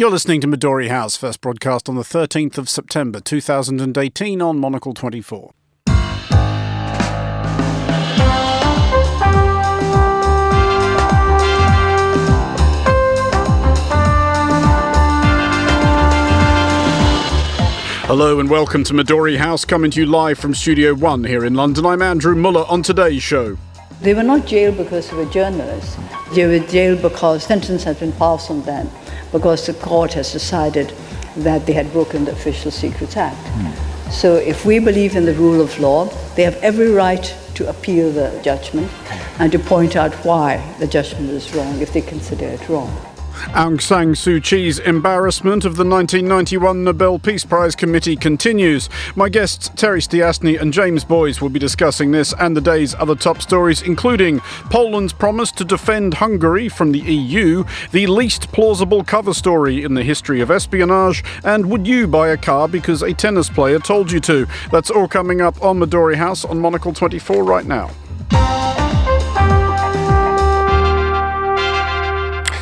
You're listening to Midori House, first broadcast on the 13th of September 2018 on Monocle 24. Hello and welcome to Midori House, coming to you live from Studio One here in London. I'm Andrew Mueller on today's show. They were not jailed because they were journalists. They were jailed because sentence has been passed on them because the court has decided that they had broken the Official Secrets Act. Mm. So if we believe in the rule of law, they have every right to appeal the judgment and to point out why the judgment is wrong if they consider it wrong. Aung San Suu Kyi's embarrassment of the 1991 Nobel Peace Prize Committee continues. My guests Terry Stiastny and James Boys will be discussing this and the day's other top stories, including Poland's promise to defend Hungary from the EU, the least plausible cover story in the history of espionage, and would you buy a car because a tennis player told you to? That's all coming up on Midori House on Monocle 24 right now.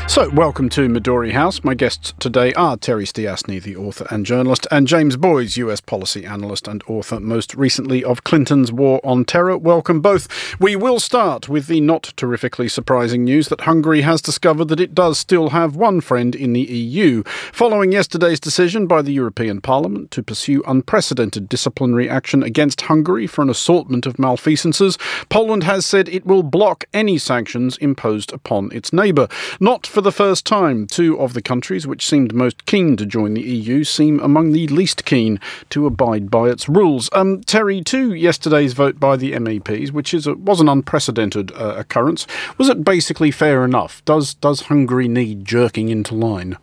So, welcome to Midori House. My guests today are Terry Stiastny, the author and journalist, and James Boys, US policy analyst and author, most recently of Clinton's War on Terror. Welcome both. We will start with the not terrifically surprising news that Hungary has discovered that it does still have one friend in the EU. Following yesterday's decision by the European Parliament to pursue unprecedented disciplinary action against Hungary for an assortment of malfeasances, Poland has said it will block any sanctions imposed upon its neighbour. Not for the first time, two of the countries which seemed most keen to join the EU seem among the least keen to abide by its rules. Um, Terry, to yesterday's vote by the MEPs, which is a, was an unprecedented uh, occurrence, was it basically fair enough? Does does Hungary need jerking into line?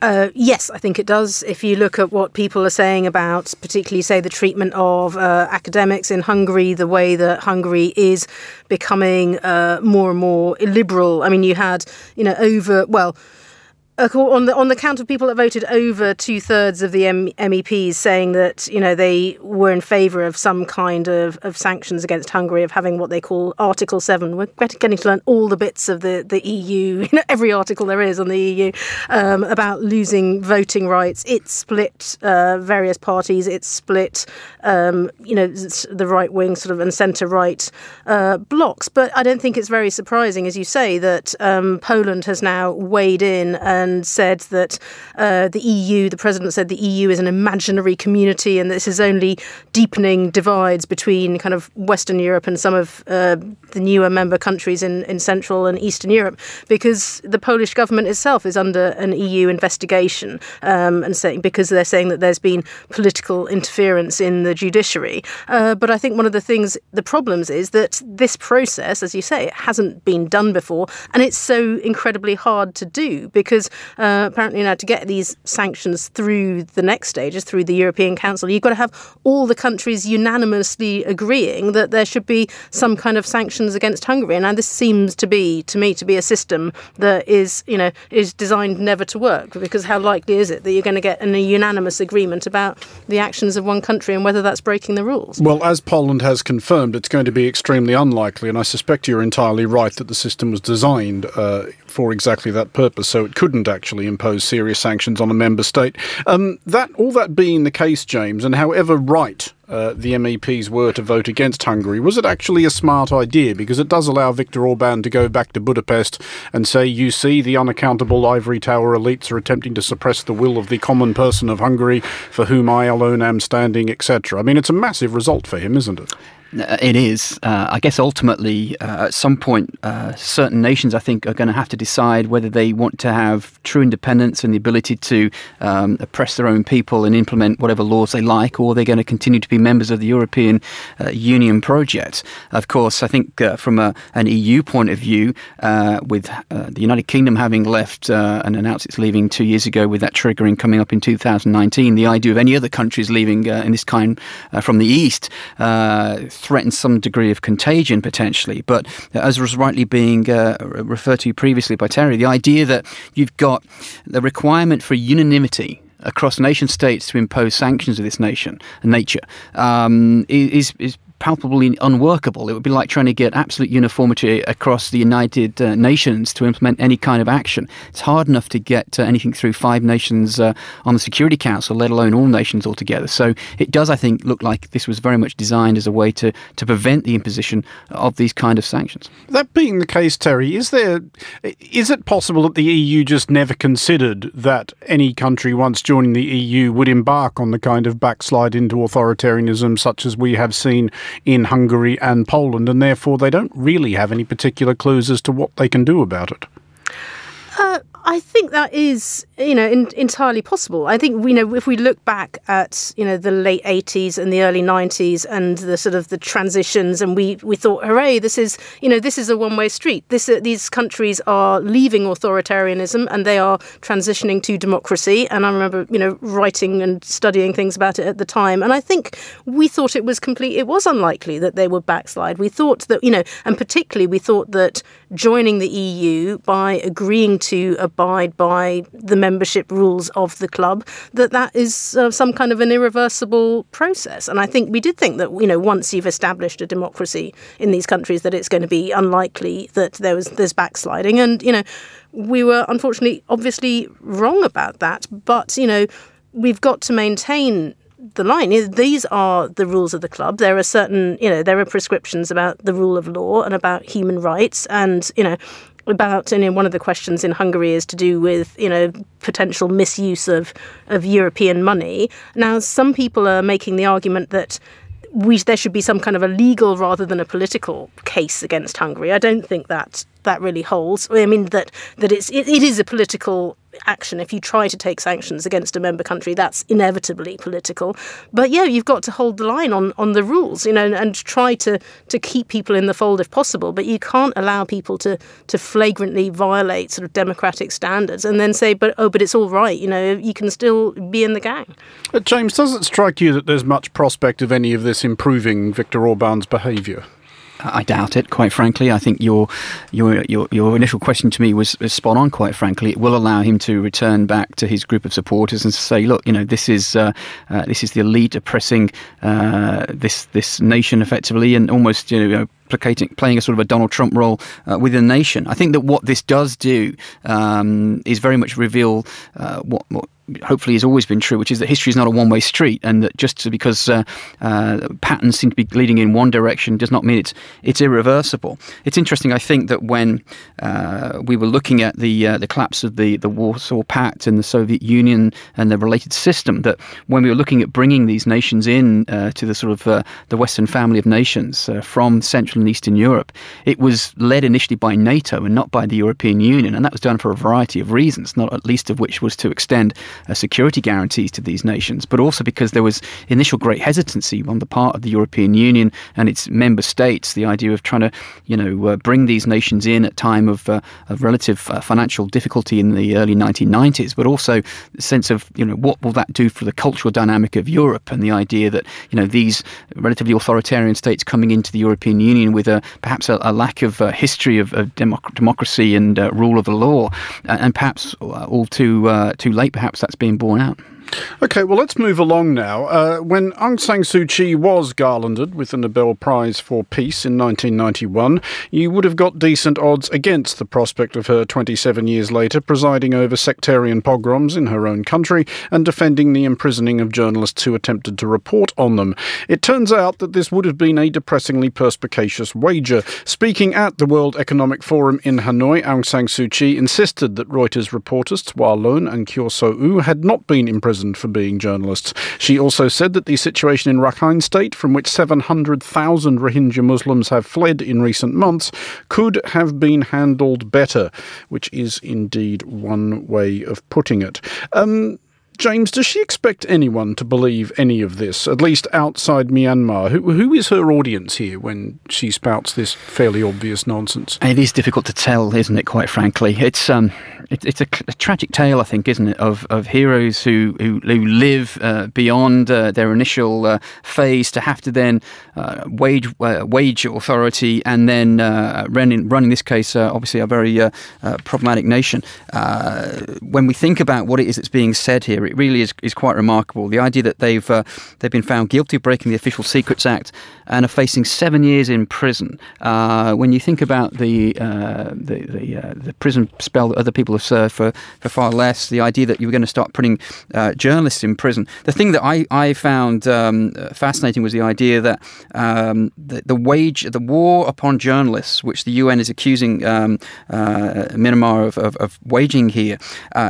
Uh, yes, I think it does. If you look at what people are saying about, particularly, say, the treatment of uh, academics in Hungary, the way that Hungary is becoming uh, more and more illiberal. I mean, you had, you know, over, well, on the on the count of people that voted, over two thirds of the M- MEPs saying that you know they were in favour of some kind of, of sanctions against Hungary, of having what they call Article Seven. We're getting to learn all the bits of the the EU, you know, every article there is on the EU um, about losing voting rights. It split uh, various parties. It split um, you know the right wing sort of and centre right uh, blocks. But I don't think it's very surprising, as you say, that um, Poland has now weighed in and and said that uh, the EU, the president said the EU is an imaginary community and this is only deepening divides between kind of Western Europe and some of uh, the newer member countries in, in Central and Eastern Europe because the Polish government itself is under an EU investigation um, and saying because they're saying that there's been political interference in the judiciary. Uh, but I think one of the things, the problems is that this process, as you say, it hasn't been done before and it's so incredibly hard to do because uh, apparently now to get these sanctions through the next stages, through the European Council, you've got to have all the countries unanimously agreeing that there should be some kind of sanctions against Hungary. And now this seems to be, to me, to be a system that is, you know, is designed never to work because how likely is it that you're going to get a unanimous agreement about the actions of one country and whether that's breaking the rules? Well, as Poland has confirmed, it's going to be extremely unlikely, and I suspect you're entirely right that the system was designed uh, for exactly that purpose, so it couldn't actually impose serious sanctions on a member state. Um, that all that being the case, James, and however right uh, the MEPs were to vote against Hungary, was it actually a smart idea? Because it does allow Viktor Orban to go back to Budapest and say, you see, the unaccountable ivory tower elites are attempting to suppress the will of the common person of Hungary, for whom I alone am standing, etc. I mean, it's a massive result for him, isn't it? Uh, it is. Uh, I guess ultimately, uh, at some point, uh, certain nations, I think, are going to have to decide whether they want to have true independence and the ability to um, oppress their own people and implement whatever laws they like, or they're going to continue to be members of the European uh, Union project. Of course, I think uh, from a, an EU point of view, with the United Kingdom having left and announced it's leaving two years ago, with that triggering coming up in 2019, the idea of any other countries leaving in this kind from the East threatens some degree of contagion potentially. But as was rightly being uh, referred to previously by Terry, the idea that you've got the requirement for unanimity across nation states to impose sanctions of this nation nature um, is, is palpably unworkable. It would be like trying to get absolute uniformity across the United uh, Nations to implement any kind of action. It's hard enough to get uh, anything through five nations uh, on the Security Council, let alone all nations altogether. So it does, I think, look like this was very much designed as a way to, to prevent the imposition of these kind of sanctions. That being the case, Terry, is there is it possible that the EU just never considered that any country once joining the EU would embark on the kind of backslide into authoritarianism such as we have seen in Hungary and Poland, and therefore they don't really have any particular clues as to what they can do about it? Uh, I think that is, you know, in, entirely possible. I think you know if we look back at you know the late '80s and the early '90s and the sort of the transitions, and we we thought, hooray, this is you know this is a one-way street. This uh, these countries are leaving authoritarianism and they are transitioning to democracy. And I remember you know writing and studying things about it at the time, and I think we thought it was complete. It was unlikely that they would backslide. We thought that you know, and particularly we thought that joining the EU by agreeing to abide by the membership rules of the club, that that is uh, some kind of an irreversible process. And I think we did think that you know once you've established a democracy in these countries, that it's going to be unlikely that there was there's backsliding. And you know we were unfortunately obviously wrong about that. But you know we've got to maintain the line. These are the rules of the club. There are certain, you know, there are prescriptions about the rule of law and about human rights, and you know, about you know one of the questions in Hungary is to do with you know potential misuse of of European money. Now some people are making the argument that we there should be some kind of a legal rather than a political case against Hungary. I don't think that that really holds. I mean that that it's it, it is a political action. If you try to take sanctions against a member country, that's inevitably political. But yeah, you've got to hold the line on, on the rules, you know, and, and try to, to keep people in the fold if possible. But you can't allow people to, to flagrantly violate sort of democratic standards and then say, but oh, but it's all right, you know, you can still be in the gang. But James, does it strike you that there's much prospect of any of this improving Viktor Orban's behaviour? I doubt it, quite frankly. I think your your your, your initial question to me was, was, spot on. Quite frankly, it will allow him to return back to his group of supporters and say, "Look, you know, this is uh, uh, this is the elite oppressing uh, this this nation effectively, and almost you know playing a sort of a Donald Trump role uh, within the nation. I think that what this does do um, is very much reveal uh, what, what hopefully has always been true, which is that history is not a one-way street, and that just because uh, uh, patterns seem to be leading in one direction does not mean it's it's irreversible. It's interesting, I think, that when uh, we were looking at the uh, the collapse of the the Warsaw Pact and the Soviet Union and the related system, that when we were looking at bringing these nations in uh, to the sort of uh, the Western family of nations from Central and Eastern Europe, it was led initially by NATO and not by the European Union, and that was done for a variety of reasons, not at least of which was to extend uh, security guarantees to these nations, but also because there was initial great hesitancy on the part of the European Union and its member states. The idea of trying to, you know, uh, bring these nations in at time of, uh, of relative uh, financial difficulty in the early 1990s, but also the sense of, you know, what will that do for the cultural dynamic of Europe and the idea that, you know, these relatively authoritarian states coming into the European Union with a perhaps a, a lack of uh, history of, of democ- democracy and uh, rule of the law, and perhaps all too too late, perhaps that's being borne out. Okay, well, let's move along now. Uh, when Aung San Suu Kyi was garlanded with the Nobel Prize for Peace in 1991, you would have got decent odds against the prospect of her 27 years later presiding over sectarian pogroms in her own country and defending the imprisoning of journalists who attempted to report on them. It turns out that this would have been a depressingly perspicacious wager. Speaking at the World Economic Forum in Hanoi, Aung San Suu Kyi insisted that Reuters reporters Twa Lon and Soe Oo had not been imprisoned imprisoned for being journalists. She also said that the situation in Rakhine State, from which 700,000 Rohingya Muslims have fled in recent months, could have been handled better, which is indeed one way of putting it. Um, James, does she expect anyone to believe any of this, at least outside Myanmar? Who, who is her audience here when she spouts this fairly obvious nonsense? It is difficult to tell, isn't it? Quite frankly, it's um, it, it's a, a, tragic tale, I think, isn't it, of, of heroes who who, who live uh, beyond uh, their initial uh, phase to have to then uh, wage uh, wage authority and then uh, run in, run in this case, obviously a very problematic nation. when we think about what it is that's being said here it really is, is quite remarkable. The idea that they've uh, they've been found guilty of breaking the Official Secrets Act and are facing seven years in prison. Uh, when you think about the uh, the the, uh, the, prison spell that other people have served for, for far less, the idea that you were going to start putting uh, journalists in prison. The thing that I I found um, fascinating was the idea that um, the, the wage the war upon journalists, which the UN is accusing um, Myanmar of, of, of, waging here,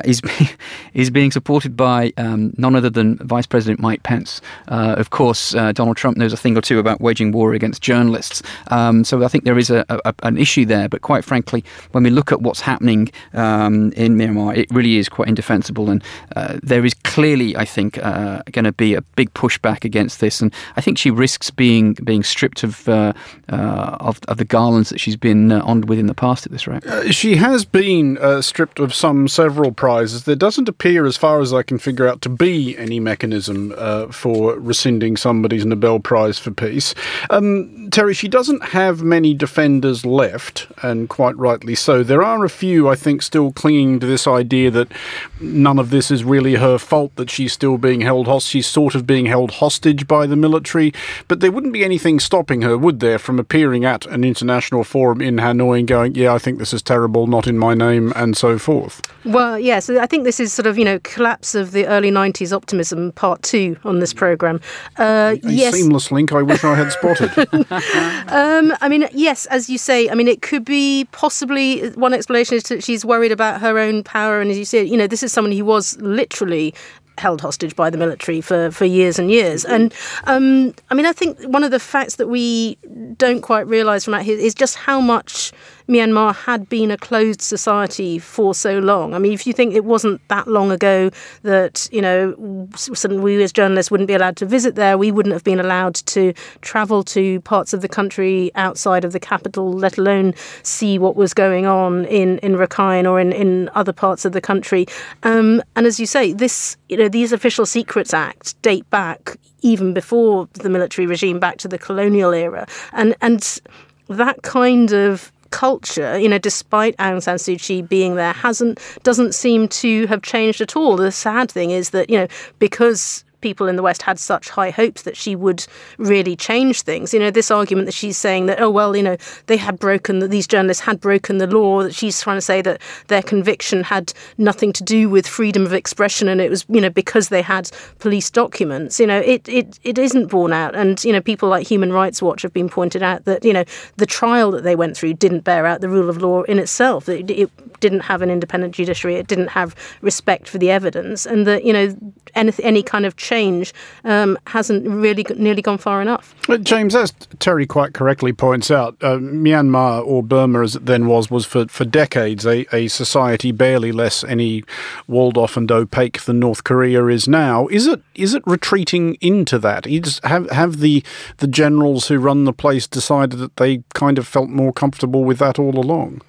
is is being supported by um, none other than Vice President Mike Pence. Uh, of course, uh, Donald Trump knows a thing or two about waging war against journalists. Um, so I think there is a, a, an issue there. But quite frankly, when we look at what's happening um, in Myanmar, it really is quite indefensible. And uh, there is clearly, I think, uh, going to be a big pushback against this. And I think she risks being being stripped of uh, uh, of, of, the garlands that she's been honoured with in the past at this rate. she has been stripped of some several prizes. There doesn't appear, as far as I can figure out, to be any mechanism uh, for rescinding somebody's Nobel Prize for Peace. Um, Terry, she doesn't have many defenders left, and quite rightly so. There are a few, I think, still clinging to this idea that none of this is really her fault, that she's still being held hostage. She's sort of being held hostage by the military, but there wouldn't be anything stopping her, would there, from appearing at an international forum in Hanoi and going, yeah, I think this is terrible, not in my name, and so forth? Well, yes, I think this is sort of, you know, collapse of the early 90s optimism part two on this programme. Uh, a, a yes. seamless link I wish I had spotted. um, I mean, yes, as you say, I mean, it could be possibly one explanation is that she's worried about her own power. And as you say, you know, this is someone who was literally held hostage by the military for, for years and years. And um, I mean, I think one of the facts that we don't quite realise from out here is just how much Myanmar had been a closed society for so long. I mean, if you think it wasn't that long ago that, you know, we as journalists wouldn't be allowed to visit there, we wouldn't have been allowed to travel to parts of the country outside of the capital, let alone see what was going on in, in Rakhine or in, in other parts of the country. Um, and as you say, this, you know, these official secrets acts date back even before the military regime, back to the colonial era. And, and that kind of culture, you know, despite Aung San Suu Kyi being there, hasn't doesn't seem to have changed at all. The sad thing is that you know because people in the West had such high hopes that she would really change things. You know, this argument that she's saying that, oh, well, you know, they had broken, that these journalists had broken the law, that she's trying to say that their conviction had nothing to do with freedom of expression and it was, you know, because they had police documents. You know, it, it, it isn't borne out. And, you know, people like Human Rights Watch have been pointed out that, you know, the trial that they went through didn't bear out the rule of law in itself. It, it didn't have an independent judiciary, it didn't have respect for the evidence, and that, you know, any, any kind of change um, hasn't really nearly gone far enough. Uh, James, as Terry quite correctly points out, uh, Myanmar or Burma as it then was was for, for decades a, a society barely less any walled off and opaque than North Korea is now. Is it is it retreating into that? Is, have have the the generals who run the place decided that they kind of felt more comfortable with that all along?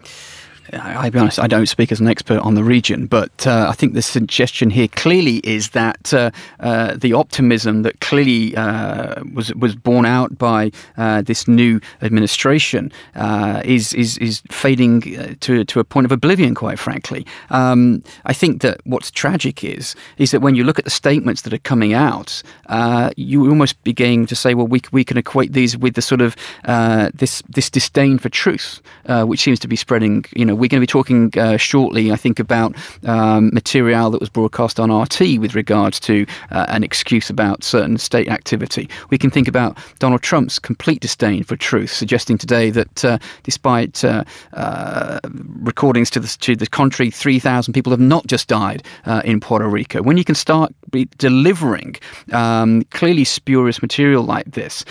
I'll be honest, I don't speak as an expert on the region, but uh, I think the suggestion here clearly is that uh, uh, the optimism that clearly uh, was was borne out by uh, this new administration uh, is, is is fading to to a point of oblivion. Quite frankly, um, I think that what's tragic is is that when you look at the statements that are coming out, you almost begin to say, well, we we can equate these with the sort of this this disdain for truth, which seems to be spreading, you know we're going to be talking uh, shortly, I think, about um, material that was broadcast on RT with regards to uh, an excuse about certain state activity. We can think about Donald Trump's complete disdain for truth, suggesting today that uh, despite uh, uh, recordings to the, to the contrary, 3,000 people have not just died uh, in Puerto Rico. When you can start delivering um, clearly spurious material like this,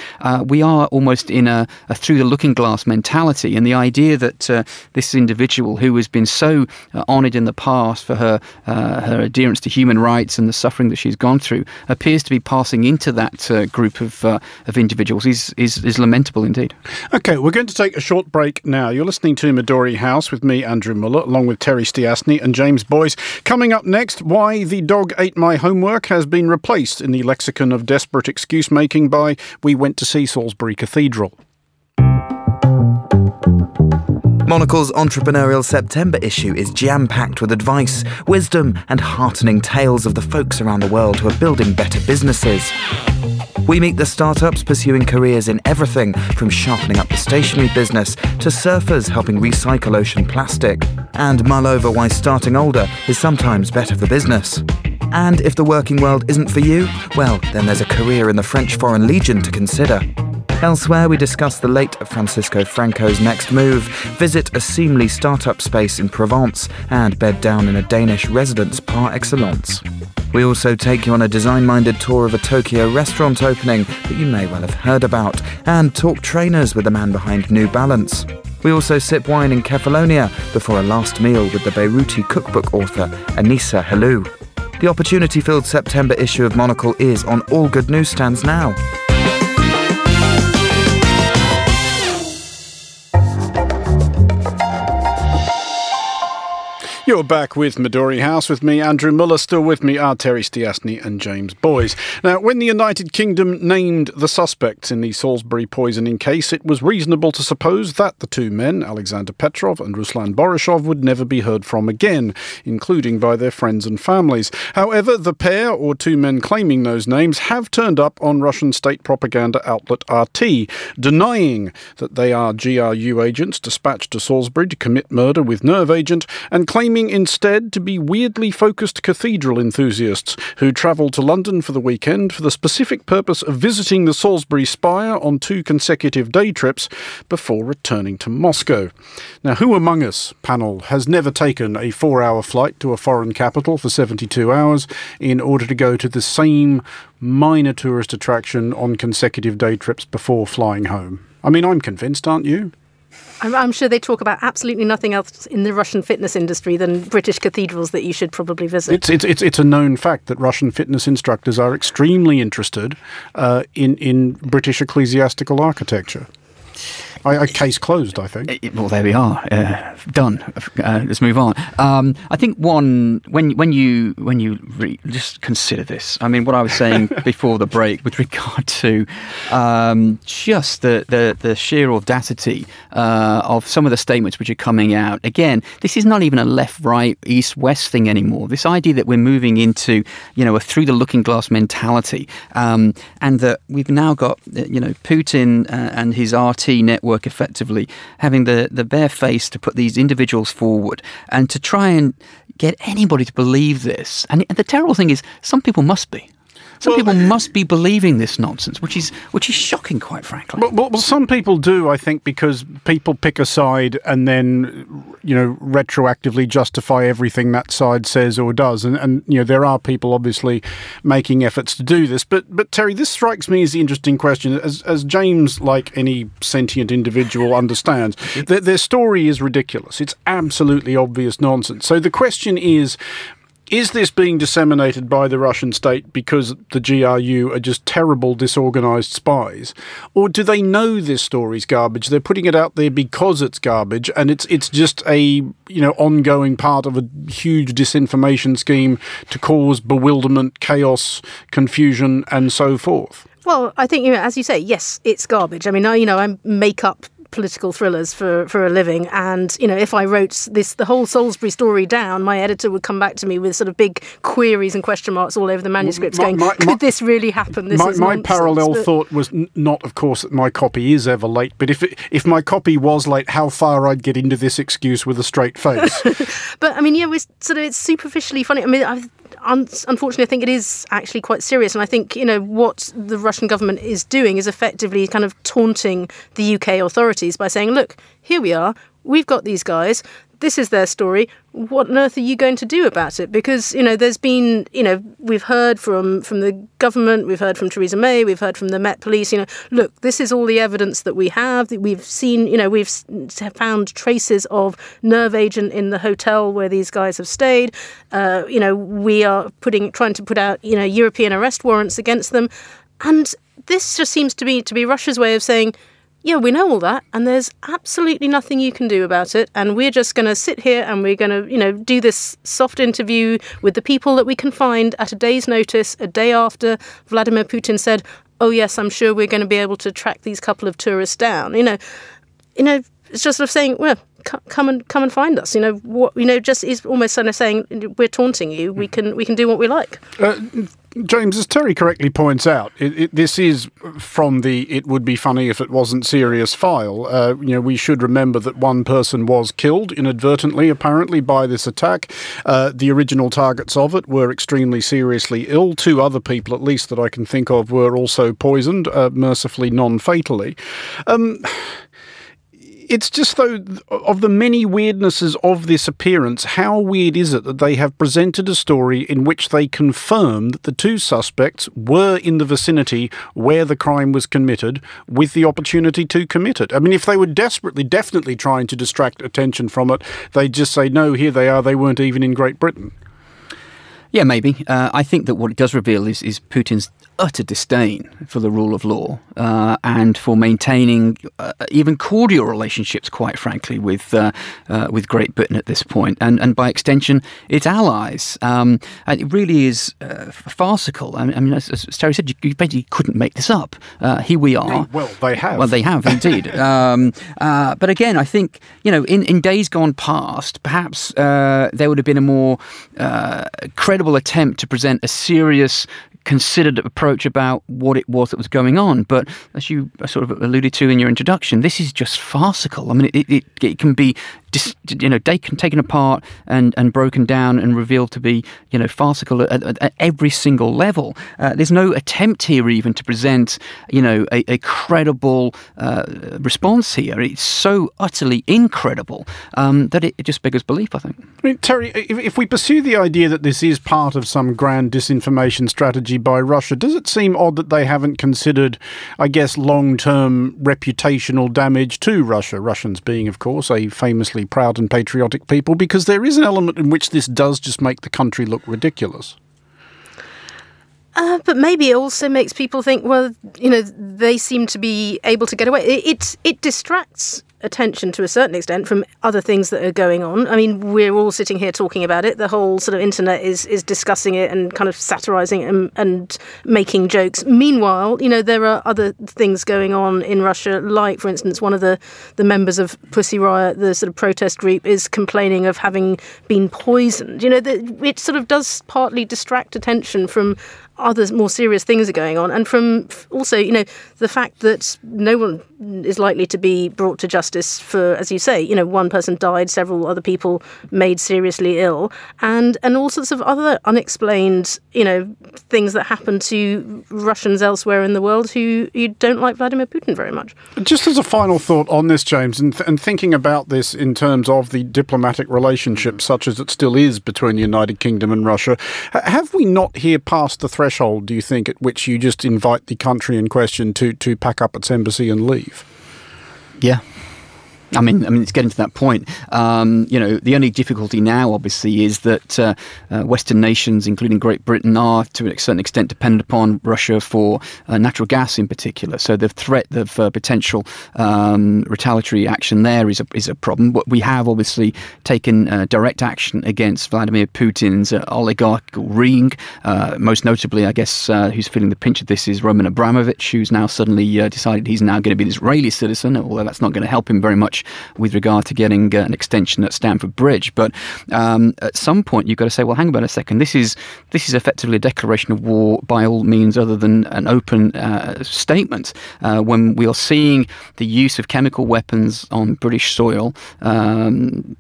we are almost in a, a through the looking glass mentality, and the idea that this individual individual who has been so uh, honoured in the past for her uh, her adherence to human rights and the suffering that she's gone through appears to be passing into that uh, group of uh, of individuals is, is is lamentable indeed. Okay, we're going to take a short break now. You're listening to Midori House with me, Andrew Mueller, along with Terry Stiastny and James Boys. Coming up next, why the dog ate my homework has been replaced in the lexicon of desperate excuse making by we went to see Salisbury Cathedral. Monocle's entrepreneurial September issue is jam packed with advice, wisdom, and heartening tales of the folks around the world who are building better businesses. We meet the startups pursuing careers in everything from sharpening up the stationery business to surfers helping recycle ocean plastic, and mull over why starting older is sometimes better for business. And if the working world isn't for you, well, then there's a career in the French Foreign Legion to consider. Elsewhere, we discuss the late Francisco Franco's next move, visit a seemly startup space in Provence, and bed down in a Danish residence par excellence. We also take you on a design minded tour of a Tokyo restaurant opening that you may well have heard about, and talk trainers with the man behind New Balance. We also sip wine in Kefalonia before a last meal with the Beiruti cookbook author Anissa Helou. The opportunity filled September issue of Monocle is on all good newsstands now. You're back with Midori House with me, Andrew Mueller. Still with me are Terry Stiastny and James Boys. Now, when the United Kingdom named the suspects in the Salisbury poisoning case, it was reasonable to suppose that the two men, Alexander Petrov and Ruslan Boshirov, would never be heard from again, including by their friends and families. However, the pair, or two men claiming those names, have turned up on Russian state propaganda outlet RT, denying that they are GRU agents dispatched to Salisbury to commit murder with nerve agent and claiming claiming instead to be weirdly focused cathedral enthusiasts who travelled to London for the weekend for the specific purpose of visiting the Salisbury Spire on two consecutive day trips before returning to Moscow. Now, who among us, panel, has never taken a four hour flight to a foreign capital for 72 hours in order to go to the same minor tourist attraction on consecutive day trips before flying home? I mean, I'm convinced, aren't you? I'm, I'm, sure they talk about absolutely nothing else in the Russian fitness industry than British cathedrals that you should probably visit. It's it's it's, it's a known fact that Russian fitness instructors are extremely interested uh, in in British ecclesiastical architecture. I, I, case closed, I think. Well, there we are. Uh, done. Uh, let's move on. Um, I think one when when you when you re- just consider this. I mean, what I was saying before the break with regard to um, just the, the the sheer audacity uh, of some of the statements which are coming out. Again, this is not even a left, right, east, west thing anymore. This idea that we're moving into you know a through the looking glass mentality, um, and that we've now got you know Putin uh, and his RT network work effectively, having the, the bare face to put these individuals forward and to try and get anybody to believe this. And, the terrible thing is, some people must be. Some well, people must be believing this nonsense, which is which is shocking, quite frankly. Well, well, some people do, I think, because people pick a side and then, you know, retroactively justify everything that side says or does, and, and you know there are people obviously making efforts to do this. But but Terry, this strikes me as the interesting question, as as James, like any sentient individual, understands that their story is ridiculous. It's absolutely obvious nonsense. So the question is, is this being disseminated by the Russian state because the GRU are just terrible, disorganized spies? Or do they know this story's garbage? They're putting it out there because it's garbage and it's it's just a you know ongoing part of a huge disinformation scheme to cause bewilderment, chaos, confusion, and so forth. Well, I think you know, as you say, yes, it's garbage. I mean, I you know, I make up political thrillers for, for a living. And, you know, if I wrote this, the whole Salisbury story down, my editor would come back to me with sort of big queries and question marks all over the manuscripts my, going, my, could my, this really happen? This my, my parallel but... thought was n- not, of course, that my copy is ever late, but if, it, if my copy was late, how far I'd get into this excuse with a straight face. but, I mean, yeah, we sort of, it's superficially funny. I mean, I've un- unfortunately, I think it is actually quite serious. And I think, you know, what the Russian government is doing is effectively kind of taunting the UK authorities by saying, look, here we are. We've got these guys this is their story. What on earth are you going to do about it? Because you know, there's been you know, we've heard from from the government, we've heard from Theresa May, we've heard from the Met Police. You know, look, this is all the evidence that we have. That We've seen, you know, we've found traces of nerve agent in the hotel where these guys have stayed. Uh, you know, we are putting trying to put out you know European arrest warrants against them, and this just seems to be to be Russia's way of saying yeah, we know all that, and there's absolutely nothing you can do about it. And we're just going to sit here and we're going to, you know, do this soft interview with the people that we can find at a day's notice, a day after Vladimir Putin said, "Oh yes, I'm sure we're going to be able to track these couple of tourists down." You know, you know, it's just sort of saying, well, come and come and find us. You know what? You know, just is almost kind of saying we're taunting you. We can we can do what we like. Uh, James, as Terry correctly points out, it, it, this is from the "it would be funny if it wasn't serious" file. Uh, you know, we should remember that one person was killed inadvertently, apparently, by this attack. Uh, the original targets of it were extremely seriously ill. Two other people, at least that I can think of, were also poisoned, uh, mercifully non-fatally. Um, it's just though of the many weirdnesses of this appearance, how weird is it that they have presented a story in which they confirm that the two suspects were in the vicinity where the crime was committed with the opportunity to commit it? I mean, if they were desperately, definitely trying to distract attention from it, they'd just say, no, here they are, they weren't even in Great Britain. Yeah, maybe. Uh, I think that what it does reveal is, is Putin's utter disdain for the rule of law uh, and for maintaining uh, even cordial relationships, quite frankly, with uh, uh with Great Britain at this point, and and by extension, its allies. Um, and it really is uh, farcical. I mean, I mean, as, as Terry said, you, you, basically couldn't make this up. Uh, here we are. Well, they have. Well, they have indeed. um, but again, I think you know, in, in days gone past, perhaps there would have been a more credible attempt to present a serious considered approach about what it was that was going on. But as you sort of alluded to in your introduction, this is just farcical. I mean, it, it, it can be dis, you know, taken apart and, and broken down and revealed to be, you know, farcical at, at, at every single level. Uh, there's no attempt here even to present, you know, a, a credible uh, response here. It's so utterly incredible um, that it, it, just beggars belief, I think. I mean, Terry, if, if we pursue the idea that this is part of some grand disinformation strategy by Russia, does it seem odd that they haven't considered, I guess, long term reputational damage to Russia? Russians being, of course, a famously proud and patriotic people because there is an element in which this does just make the country look ridiculous. Uh, but maybe it also makes people think, well, you know, they seem to be able to get away. It it, it distracts attention to a certain extent from other things that are going on. I mean, we're all sitting here talking about it. The whole sort of internet is is discussing it and kind of satirizing and, and making jokes. Meanwhile, you know, there are other things going on in Russia. Like, for instance, one of the the members of Pussy Riot, the sort of protest group, is complaining of having been poisoned. You know, the, it sort of does partly distract attention from other more serious things are going on, and from also, you know, the fact that no one is likely to be brought to justice for, as you say, you know, one person died, several other people made seriously ill, and and all sorts of other unexplained, you know, things that happen to Russians elsewhere in the world who you don't like Vladimir Putin very much. Just as a final thought on this, James, and, th- and thinking about this in terms of the diplomatic relationship, such as it still is between the United Kingdom and Russia, have we not here passed the threshold? Do you think at which you just invite the country in question to to pack up its embassy and leave? Yeah. I mean, I mean, it's getting to that point. Um, you know, the only difficulty now, obviously, is that uh, uh, Western nations, including Great Britain, are to a certain extent dependent upon Russia for uh, natural gas, in particular. So the threat of uh, potential um, retaliatory action there is a is a problem. But we have obviously taken uh, direct action against Vladimir Putin's uh, oligarchical ring. most notably, I guess, who's feeling the pinch of this is Roman Abramovich, who's now suddenly decided he's now going to be an Israeli citizen, although that's not going to help him very much with regard to getting uh, an extension at Stamford Bridge. But um, at some point, you've got to say, well, hang on a second. This is this is effectively a declaration of war by all means other than an open uh, statement. Uh, when we are seeing the use of chemical weapons on British soil um,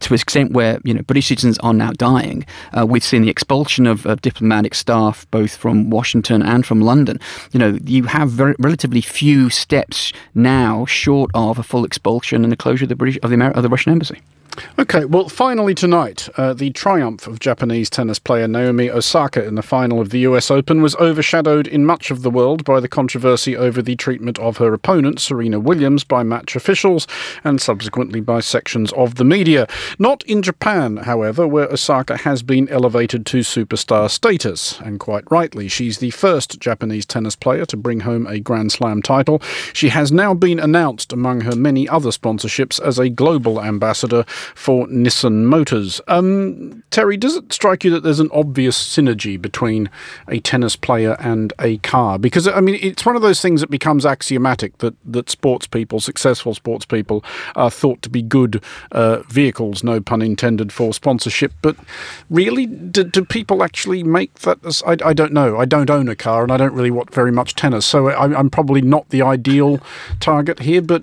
to an extent where you know British citizens are now dying, uh, we've seen the expulsion of, of, diplomatic staff both from Washington and from London. You know, you have very, relatively few steps now short of a full expulsion and the closure of the British of the, Amer- of the Russian embassy. Okay, well, finally tonight, uh, the triumph of Japanese tennis player Naomi Osaka in the final of the US Open was overshadowed in much of the world by the controversy over the treatment of her opponent, Serena Williams, by match officials and subsequently by sections of the media. Not in Japan, however, where Osaka has been elevated to superstar status, and quite rightly. She's the first Japanese tennis player to bring home a Grand Slam title. She has now been announced among her many other sponsorships as a global ambassador for Nissan Motors. Um, Terry, does it strike you that there's an obvious synergy between a tennis player and a car? Because, I mean, it's one of those things that becomes axiomatic that, that sports people, successful sports people, are thought to be good uh, vehicles, no pun intended, for sponsorship. But really, do, do people actually make that? I, I, don't know. I don't own a car and I don't really watch very much tennis, so I, I'm probably not the ideal target here, but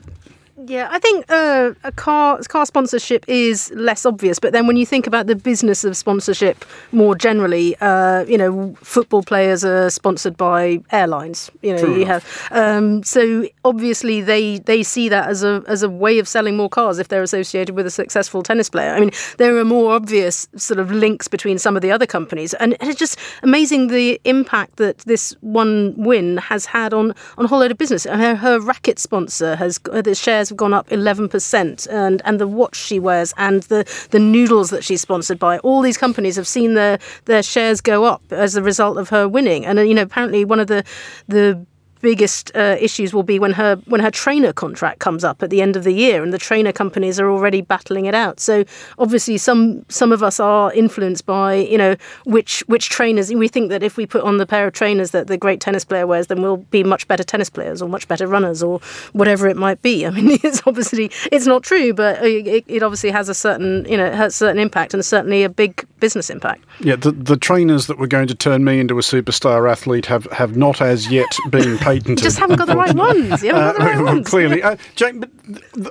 yeah, I think uh, a car car sponsorship is less obvious, but then when you think about the business of sponsorship more generally, uh, you know, football players are sponsored by airlines. You know, True you enough. have um, so obviously they they see that as a as a way of selling more cars if they're associated with a successful tennis player. I mean, there are more obvious sort of links between some of the other companies, and it's just amazing the impact that this one win has had on on a whole load of business. Her, her racket sponsor has the shares gone up 11%, and, and the watch she wears and the, the noodles that she's sponsored by, all these companies have seen their, their shares go up as a result of her winning. And, uh, you know, apparently one of the, the biggest uh, issues will be when her when her trainer contract comes up at the end of the year, and the trainer companies are already battling it out. So obviously, some some of us are influenced by you know which which trainers. We think that if we put on the pair of trainers that the great tennis player wears, then we'll be much better tennis players or much better runners or whatever it might be. I mean, it's obviously it's not true, but it, it obviously has a certain you know certain impact and certainly a big business impact. Yeah, the the trainers that were going to turn me into a superstar athlete have have not as yet been patented. You just haven't got the right ones. You haven't got the right uh, ones. Clearly, uh, Jane, but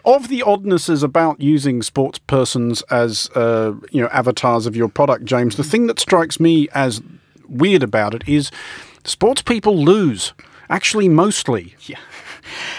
of the oddnesses about using sports persons as uh, you know avatars of your product, James, the thing that strikes me as weird about it is sports people lose. Actually, mostly. Yeah.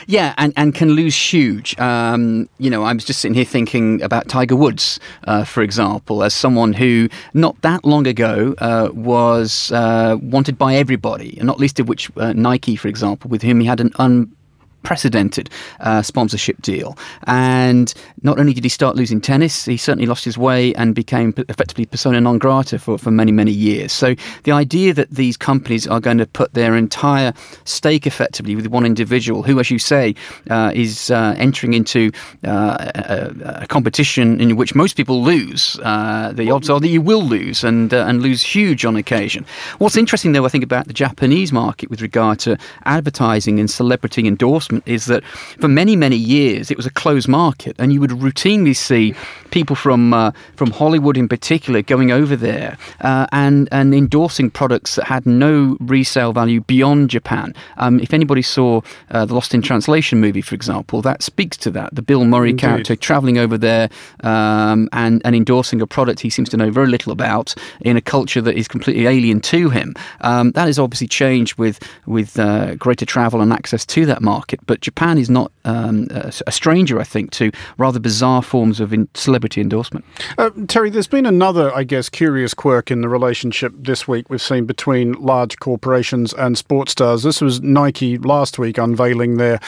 Yeah, and, and can lose huge. Um, you know, I was just sitting here thinking about Tiger Woods, uh, for example, as someone who not that long ago uh, was uh, wanted by everybody, and not least of which uh, Nike, for example, with whom he had an un unprecedented uh, sponsorship deal. And not only did he start losing tennis, he certainly lost his way and became effectively persona non grata for, for many, many years. So the idea that these companies are going to put their entire stake effectively with one individual who, as you say, uh, is uh, entering into uh, a, a, competition in which most people lose, uh, the odds are that you will lose and, uh, and lose huge on occasion. What's interesting, though, I think, about the Japanese market with regard to advertising and celebrity endorsement is that for many, many years it was a closed market, and you would routinely see people from uh, from Hollywood in particular going over there uh, and and endorsing products that had no resale value beyond Japan. Um, if anybody saw uh, the Lost in Translation movie, for example, that speaks to that. The Bill Murray Indeed. character traveling over there um, and and endorsing a product he seems to know very little about in a culture that is completely alien to him. Um, that has obviously changed with with uh, greater travel and access to that market. But Japan is not um, a stranger, I think, to rather bizarre forms of celebrity endorsement. Uh, Terry, there's been another, I guess, curious quirk in the relationship this week we've seen between large corporations and sports stars. This was Nike last week unveiling their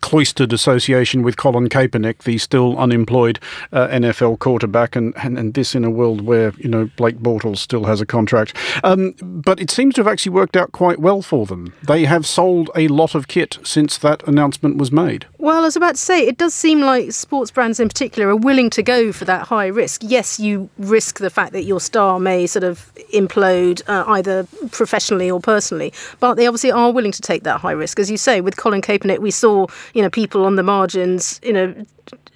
cloistered association with Colin Kaepernick, the still unemployed uh, NFL quarterback, and, and, and, this in a world where, you know, Blake Bortles still has a contract. Um, but it seems to have actually worked out quite well for them. They have sold a lot of kit since that announcement was made. Well, I was about to say, it does seem like sports brands in particular are willing to go for that high risk. Yes, you risk the fact that your star may sort of implode uh, either professionally or personally, but they obviously are willing to take that high risk. As you say, with Colin Kaepernick, we saw, you know, people on the margins, you know,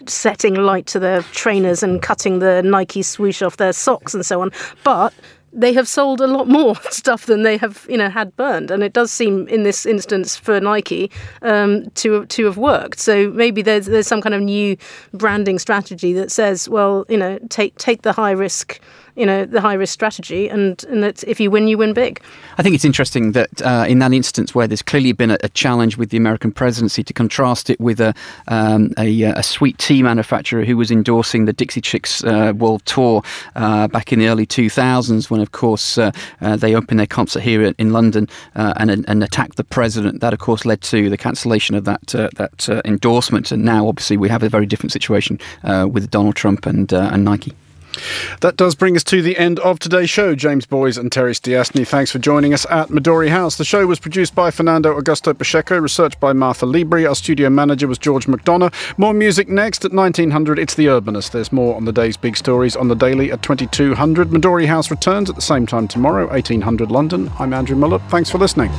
setting light to their trainers and cutting the Nike swoosh off their socks and so on. But they have sold a lot more stuff than they have you know had burned. And it does seem in this instance for Nike um, to to have worked. So maybe there's there's some kind of new branding strategy that says well you know take take the high risk you know the high risk strategy, and and that if you win, you win big. I think it's interesting that uh, in that instance where there's clearly been a, a, challenge with the American presidency to contrast it with a um, a, a, sweet tea manufacturer who was endorsing the Dixie Chicks uh, World Tour uh, back in the early 2000s, when of course uh, uh, they opened their concert here in London uh, and and attacked the president. That of course led to the cancellation of that that endorsement, and now obviously we have a very different situation with Donald Trump and and Nike. That does bring us to the end of today's show. James Boys and Terry Stiastny, thanks for joining us at Midori House. The show was produced by Fernando Augusto Pacheco, researched by Martha Libri. Our studio manager was George McDonough. More music next at 1900. It's The Urbanist. There's more on the day's big stories on the daily at 2200. Midori House returns at the same time tomorrow, 1800 London. I'm Andrew Mueller. Thanks for listening.